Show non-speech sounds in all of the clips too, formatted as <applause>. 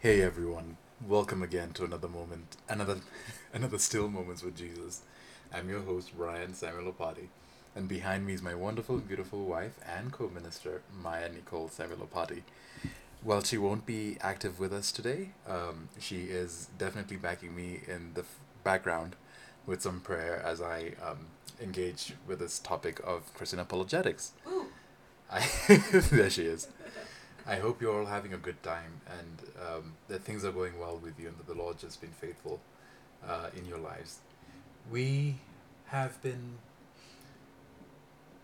Hey everyone, welcome again to another moment, another <laughs> another still moments with Jesus. I'm your host Brian Samuel Opati, and behind me is my wonderful, beautiful wife and co-minister Maya Nicole Samuel Opati. While she won't be active with us today, um, she is definitely backing me in the f- background with some prayer as I um, engage with this topic of Christian apologetics. Ooh. I <laughs> there she is. I hope you're all having a good time and um, that things are going well with you and that the Lord has been faithful uh, in your lives. We have been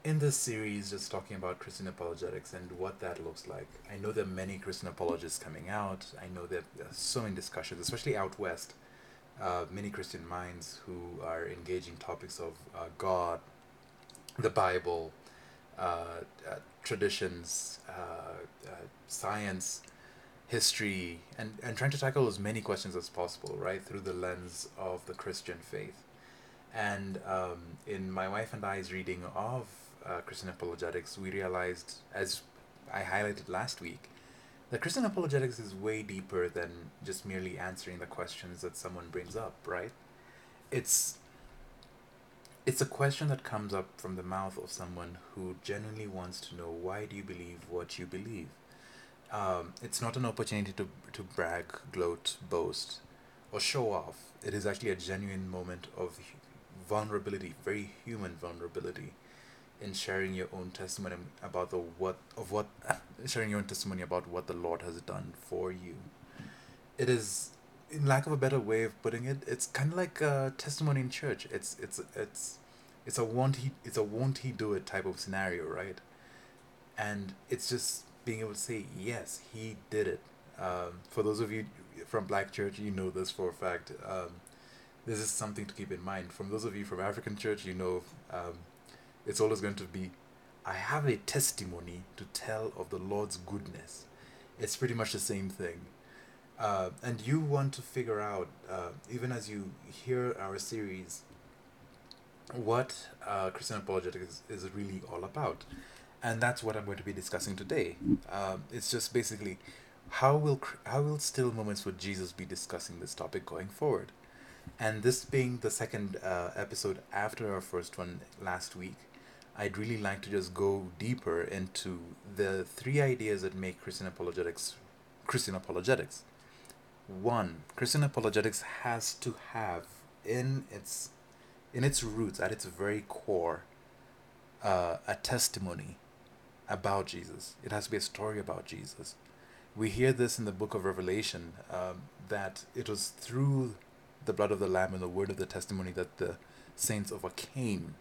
in this series just talking about Christian apologetics and what that looks like. I know there are many Christian apologists coming out. I know there are so many discussions, especially out west, uh, many Christian minds who are engaging topics of uh, God, the Bible, traditions, uh, uh, science, history, and, and trying to tackle as many questions as possible, right, through the lens of the Christian faith. And um, in my wife and I's reading of uh, Christian apologetics, we realized, as I highlighted last week, that Christian apologetics is way deeper than just merely answering the questions that someone brings up, right? It's it's a question that comes up from the mouth of someone who genuinely wants to know why do you believe what you believe. Um, it's not an opportunity to to brag, gloat, boast, or show off. It is actually a genuine moment of vulnerability, very human vulnerability, in sharing your own testimony about the what of what <laughs> sharing your own testimony about what the Lord has done for you. It is, in lack of a better way of putting it, it's kind of like a testimony in church. It's it's it's it's a won't he it's a won't he do it type of scenario, right? And it's just being able to say yes, he did it. Um, for those of you from Black Church, you know this for a fact. Um, this is something to keep in mind. From those of you from African Church, you know um, it's always going to be, I have a testimony to tell of the Lord's goodness. It's pretty much the same thing. Uh, and you want to figure out, uh, even as you hear our series, what uh, Christian apologetics is, is really all about. And that's what I'm going to be discussing today. Um, it's just basically how will how will still moments with Jesus be discussing this topic going forward. And this being the second uh, episode after our first one last week, I'd really like to just go deeper into the three ideas that make Christian apologetics Christian apologetics. One, Christian apologetics has to have in its in its roots, at its very core, uh, a testimony about Jesus. It has to be a story about Jesus. We hear this in the book of Revelation um, that it was through the blood of the Lamb and the word of the testimony that the saints overcame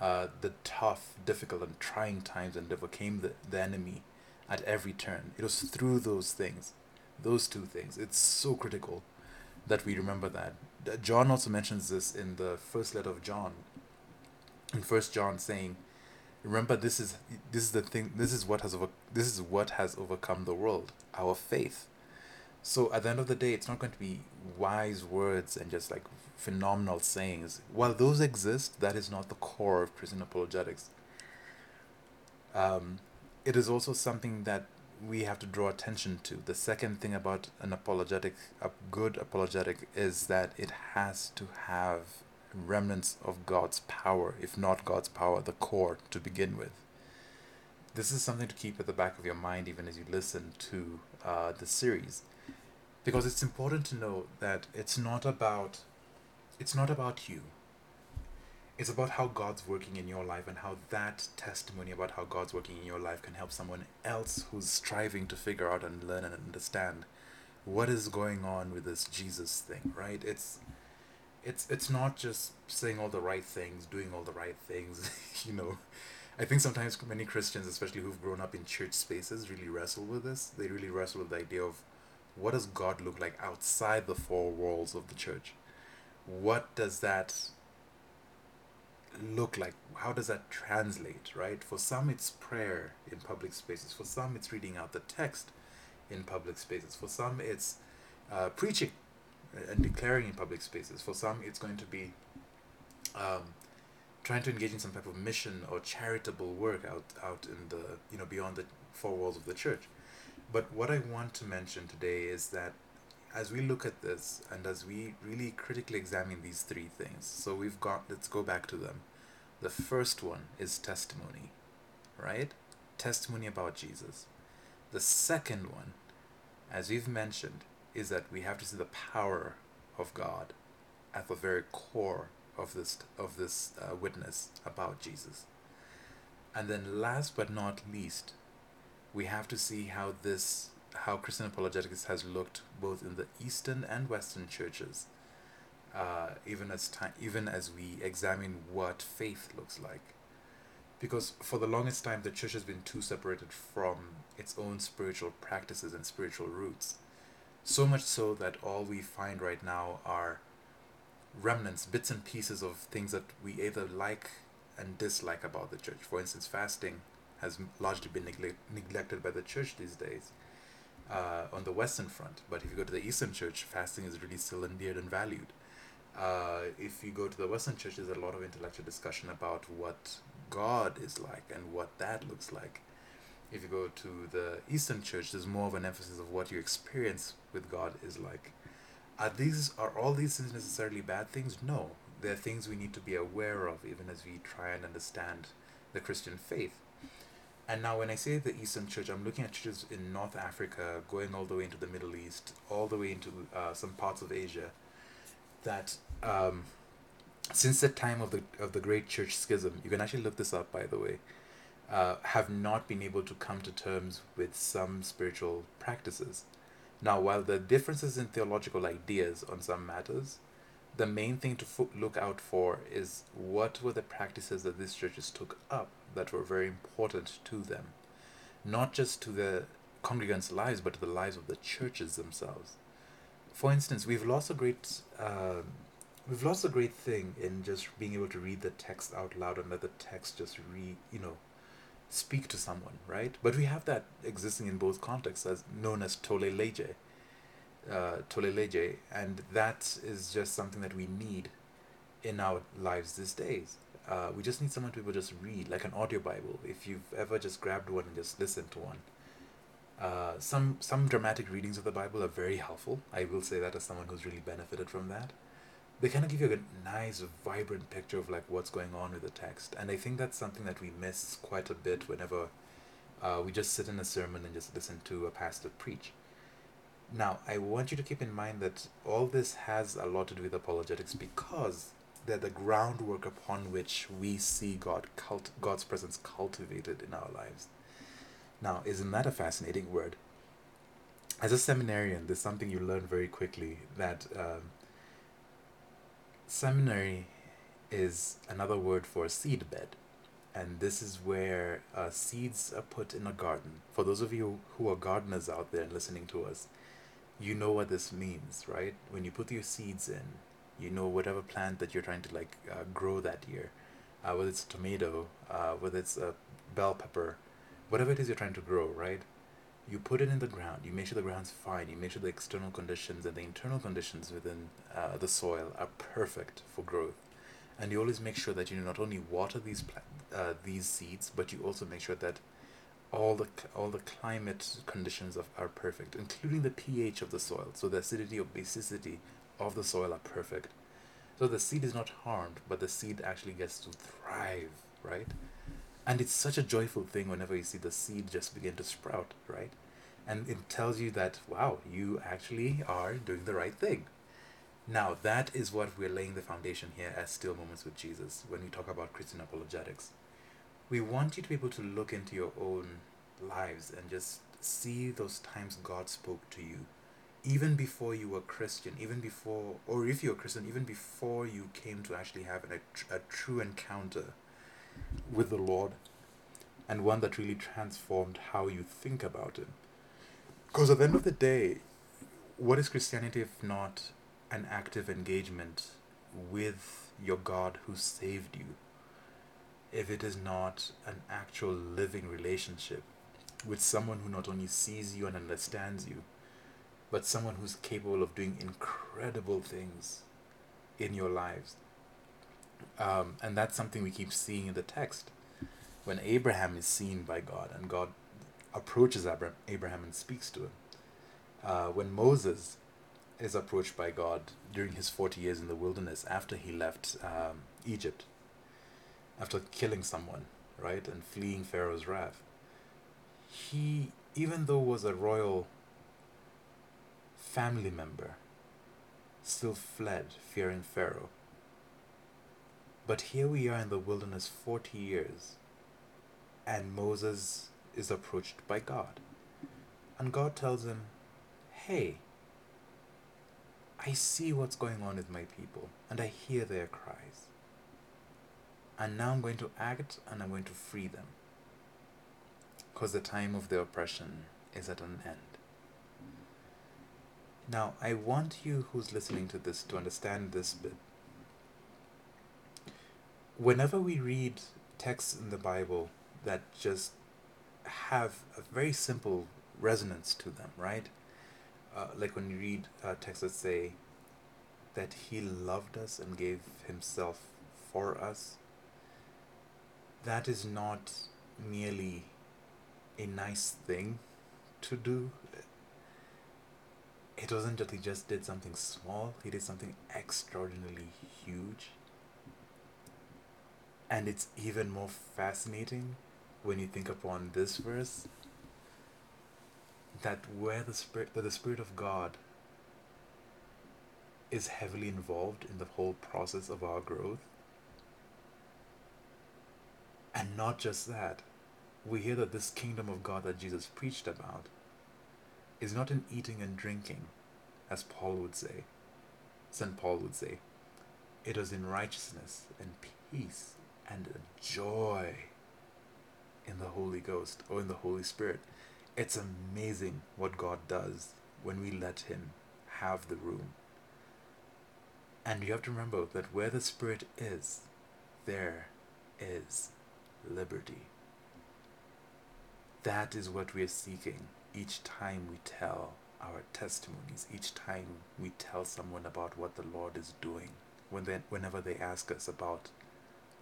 uh, the tough, difficult, and trying times and overcame the, the enemy at every turn. It was through those things, those two things. It's so critical that we remember that. John also mentions this in the first letter of John, in First John, saying, "Remember, this is this is the thing. This is what has over, this is what has overcome the world. Our faith." So at the end of the day, it's not going to be wise words and just like phenomenal sayings. While those exist, that is not the core of Christian apologetics. Um, it is also something that we have to draw attention to. The second thing about an apologetic, a good apologetic, is that it has to have remnants of God's power, if not God's power, the core to begin with. This is something to keep at the back of your mind even as you listen to uh, the series, because it's important to know that it's not about, it's not about you. It's about how God's working in your life and how that testimony about how God's working in your life can help someone else who's striving to figure out and learn and understand what is going on with this Jesus thing, right? It's it's it's not just saying all the right things, doing all the right things, <laughs> you know. I think sometimes many Christians, especially who've grown up in church spaces, really wrestle with this. They really wrestle with the idea of what does God look like outside the four walls of the church? What does that look like? How does that translate, right? For some, it's prayer in public spaces. For some, it's reading out the text in public spaces. For some, it's uh, preaching and declaring in public spaces. For some, it's going to be um, trying to engage in some type of mission or charitable work out out in the you know beyond the four walls of the church. But what I want to mention today is that as we look at this and as we really critically examine these three things, so we've got, let's go back to them. The first one is testimony, right? Testimony about Jesus. The second one, as we've mentioned, is that we have to see the power of God at the very core of this of this uh, witness about Jesus. And then last but not least, we have to see how this how Christian apologetics has looked both in the Eastern and Western churches, uh, even as time, even as we examine what faith looks like, because for the longest time the church has been too separated from its own spiritual practices and spiritual roots, so much so that all we find right now are remnants, bits and pieces of things that we either like and dislike about the church. For instance, fasting has largely been neglect- neglected by the church these days uh, on the Western front. But if you go to the Eastern church, fasting is really still endeared and valued. Uh, if you go to the Western church, there's a lot of intellectual discussion about what God is like and what that looks like. If you go to the Eastern church, there's more of an emphasis of what your experience with God is like. Are these are all these things necessarily bad things? No, they're things we need to be aware of, even as we try and understand the Christian faith. And now, when I say the Eastern Church, I'm looking at churches in North Africa, going all the way into the Middle East, all the way into uh, some parts of Asia, that um, since the time of the of the Great Church Schism, you can actually look this up, by the way, uh, have not been able to come to terms with some spiritual practices. Now, while are differences in theological ideas on some matters, the main thing to fo- look out for is what were the practices that these churches took up that were very important to them, not just to the congregants' lives, but to the lives of the churches themselves. For instance, we've lost a great uh, we've lost a great thing in just being able to read the text out loud and let the text just read, you know, speak to someone, right? But we have that existing in both contexts as known as tolle lege uh, Tolle lege, and that is just something that we need in our lives these days. Uh, we just need someone to be able to just read, like an audio Bible. If you've ever just grabbed one and just listened to one, uh, some some dramatic readings of the Bible are very helpful. I will say that as someone who's really benefited from that. They kind of give you a nice, vibrant picture of like what's going on with the text, and I think that's something that we miss quite a bit whenever uh, we just sit in a sermon and just listen to a pastor preach. Now, I want you to keep in mind that all this has a lot to do with apologetics because they're the groundwork upon which we see God cult- God's presence cultivated in our lives. Now, isn't that a fascinating word? As a seminarian, there's something you learn very quickly that um, seminary is another word for seed bed. And this is where uh, seeds are put in a garden. For those of you who are gardeners out there listening to us, you know what this means, right? When you put your seeds in, you know whatever plant that you're trying to like uh, grow that year, uh, whether it's a tomato, uh, whether it's a bell pepper, whatever it is you're trying to grow, right? You put it in the ground. You make sure the ground's fine. You make sure the external conditions and the internal conditions within uh, the soil are perfect for growth. And you always make sure that you not only water these plant, uh, these seeds, but you also make sure that all the all the climate conditions of, are perfect, including the pH of the soil. So the acidity or basicity of the soil are perfect. So the seed is not harmed, but the seed actually gets to thrive, right? And it's such a joyful thing whenever you see the seed just begin to sprout, right? And it tells you that, wow, you actually are doing the right thing. Now, that is what we're laying the foundation here as Still Moments with Jesus when we talk about Christian apologetics we want you to be able to look into your own lives and just see those times God spoke to you, even before you were Christian, even before, or if you're Christian, even before you came to actually have a, a true encounter with the Lord, and one that really transformed how you think about Him. Because at the end of the day, what is Christianity if not an active engagement with your God who saved you? If it is not an actual living relationship with someone who not only sees you and understands you, but someone who's capable of doing incredible things in your lives. Um, and that's something we keep seeing in the text. When Abraham is seen by God and God approaches Abraham and speaks to him. Uh, when Moses is approached by God during his 40 years in the wilderness after he left um, Egypt, after killing someone, right, and fleeing Pharaoh's wrath, he, even though was a royal family member, still fled, fearing Pharaoh. But here we are in the wilderness 40 years, and Moses is approached by God. And God tells him, Hey, I see what's going on with my people, and I hear their cries. And now I'm going to act and I'm going to free them. Because the time of their oppression is at an end. Now, I want you who's listening to this to understand this bit. Whenever we read texts in the Bible that just have a very simple resonance to them, right? Uh, like when you read uh, texts that say that He loved us and gave Himself for us, that is not merely a nice thing to do it wasn't that he just did something small, he did something extraordinarily huge. And it's even more fascinating when you think upon this verse that where the spirit that the spirit of God is heavily involved in the whole process of our growth. And not just that, we hear that this kingdom of God that Jesus preached about is not in eating and drinking, as Paul would say, St. Paul would say. It is in righteousness and peace and joy in the Holy Ghost or in the Holy Spirit. It's amazing what God does when we let Him have the room. And you have to remember that where the Spirit is, there is liberty. That is what we are seeking each time we tell our testimonies, each time we tell someone about what the Lord is doing, when they, whenever they ask us about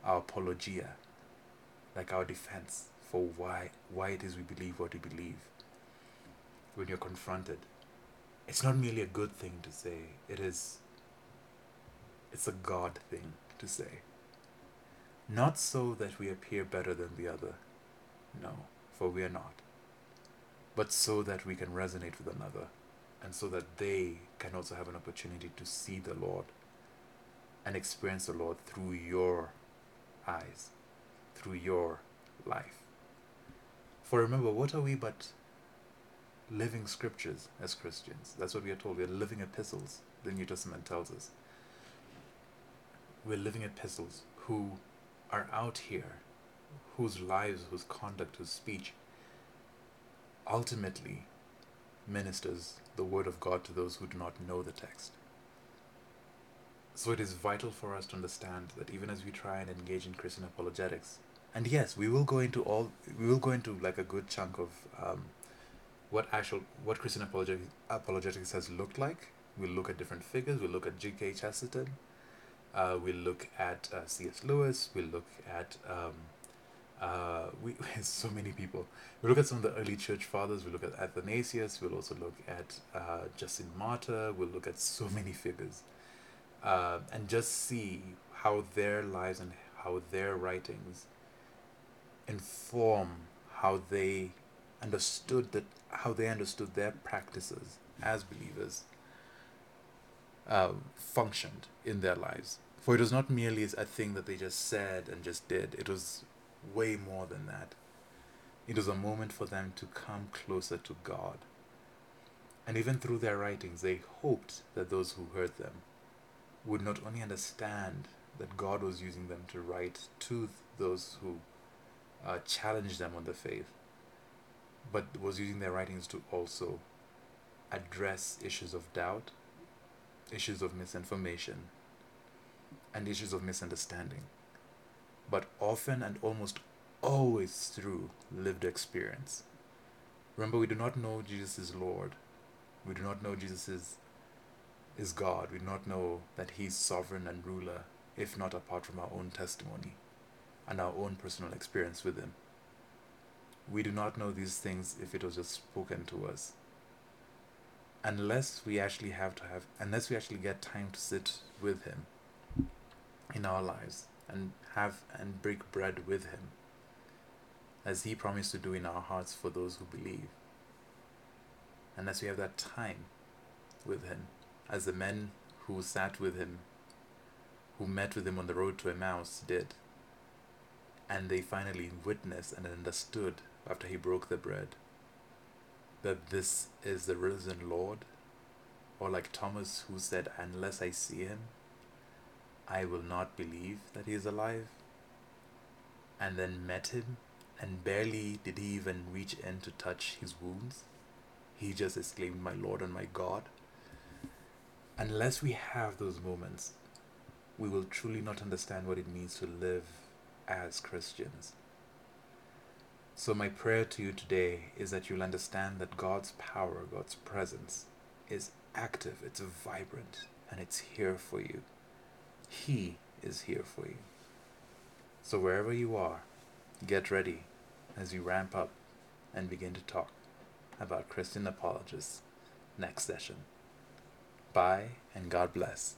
our apologia, like our defense for why why it is we believe what we believe. When you're confronted, it's not merely a good thing to say. It is. It's a God thing to say. Not so that we appear better than the other. No, for we are not but so that we can resonate with another and so that they can also have an opportunity to see the Lord and experience the Lord through your eyes, through your life. For remember, what are we but living scriptures as Christians? That's what we are told. We are living epistles, the New Testament tells us. We're living epistles who are out here, whose lives, whose conduct, whose speech ultimately ministers the Word of God to those who do not know the text. So it is vital for us to understand that even as we try and engage in Christian apologetics, and yes, we will go into all, we will go into like a good chunk of um, what actual, what Christian apologetics, apologetics has looked like. We'll look at different figures. We'll look at G.K. Chesterton. Uh, we'll look at uh, C.S. Lewis. We'll look at um, uh, we <laughs> so many people. We look at some of the early church fathers. We look at Athanasius. We'll also look at uh, Justin Martyr. We'll look at so <laughs> many figures, uh, and just see how their lives and how their writings inform how they understood that how they understood their practices as believers uh, functioned in their lives. For it was not merely a thing that they just said and just did. It was way more than that. It was a moment for them to come closer to God. And even through their writings, they hoped that those who heard them would not only understand that God was using them to write to those who uh, challenged them on the faith, but was using their writings to also address issues of doubt, issues of misinformation, and issues of misunderstanding but often and almost always through lived experience. Remember, we do not know Jesus is Lord. We do not know Jesus is, is God. We do not know that He's sovereign and ruler, if not apart from our own testimony and our own personal experience with Him. we do not know these things if it was just spoken to us. Unless we actually have to have, unless we actually get time to sit with Him in our lives and have and break bread with Him, as He promised to do in our hearts for those who believe. Unless we have that time with Him, as the men who sat with Him, who met with Him on the road to Emmaus did, and they finally witnessed and understood after he broke the bread that this is the risen Lord? Or like Thomas who said, Unless I see him, I will not believe that he is alive? And then met him, and barely did he even reach in to touch his wounds. He just exclaimed, My Lord and my God. Unless we have those moments, we will truly not understand what it means to live as Christians. So, my prayer to you today is that you'll understand that God's power, God's presence is active, it's vibrant, and it's here for you. He is here for you. So, wherever you are, get ready as you ramp up and begin to talk about Christian apologists next session. Bye, and God bless.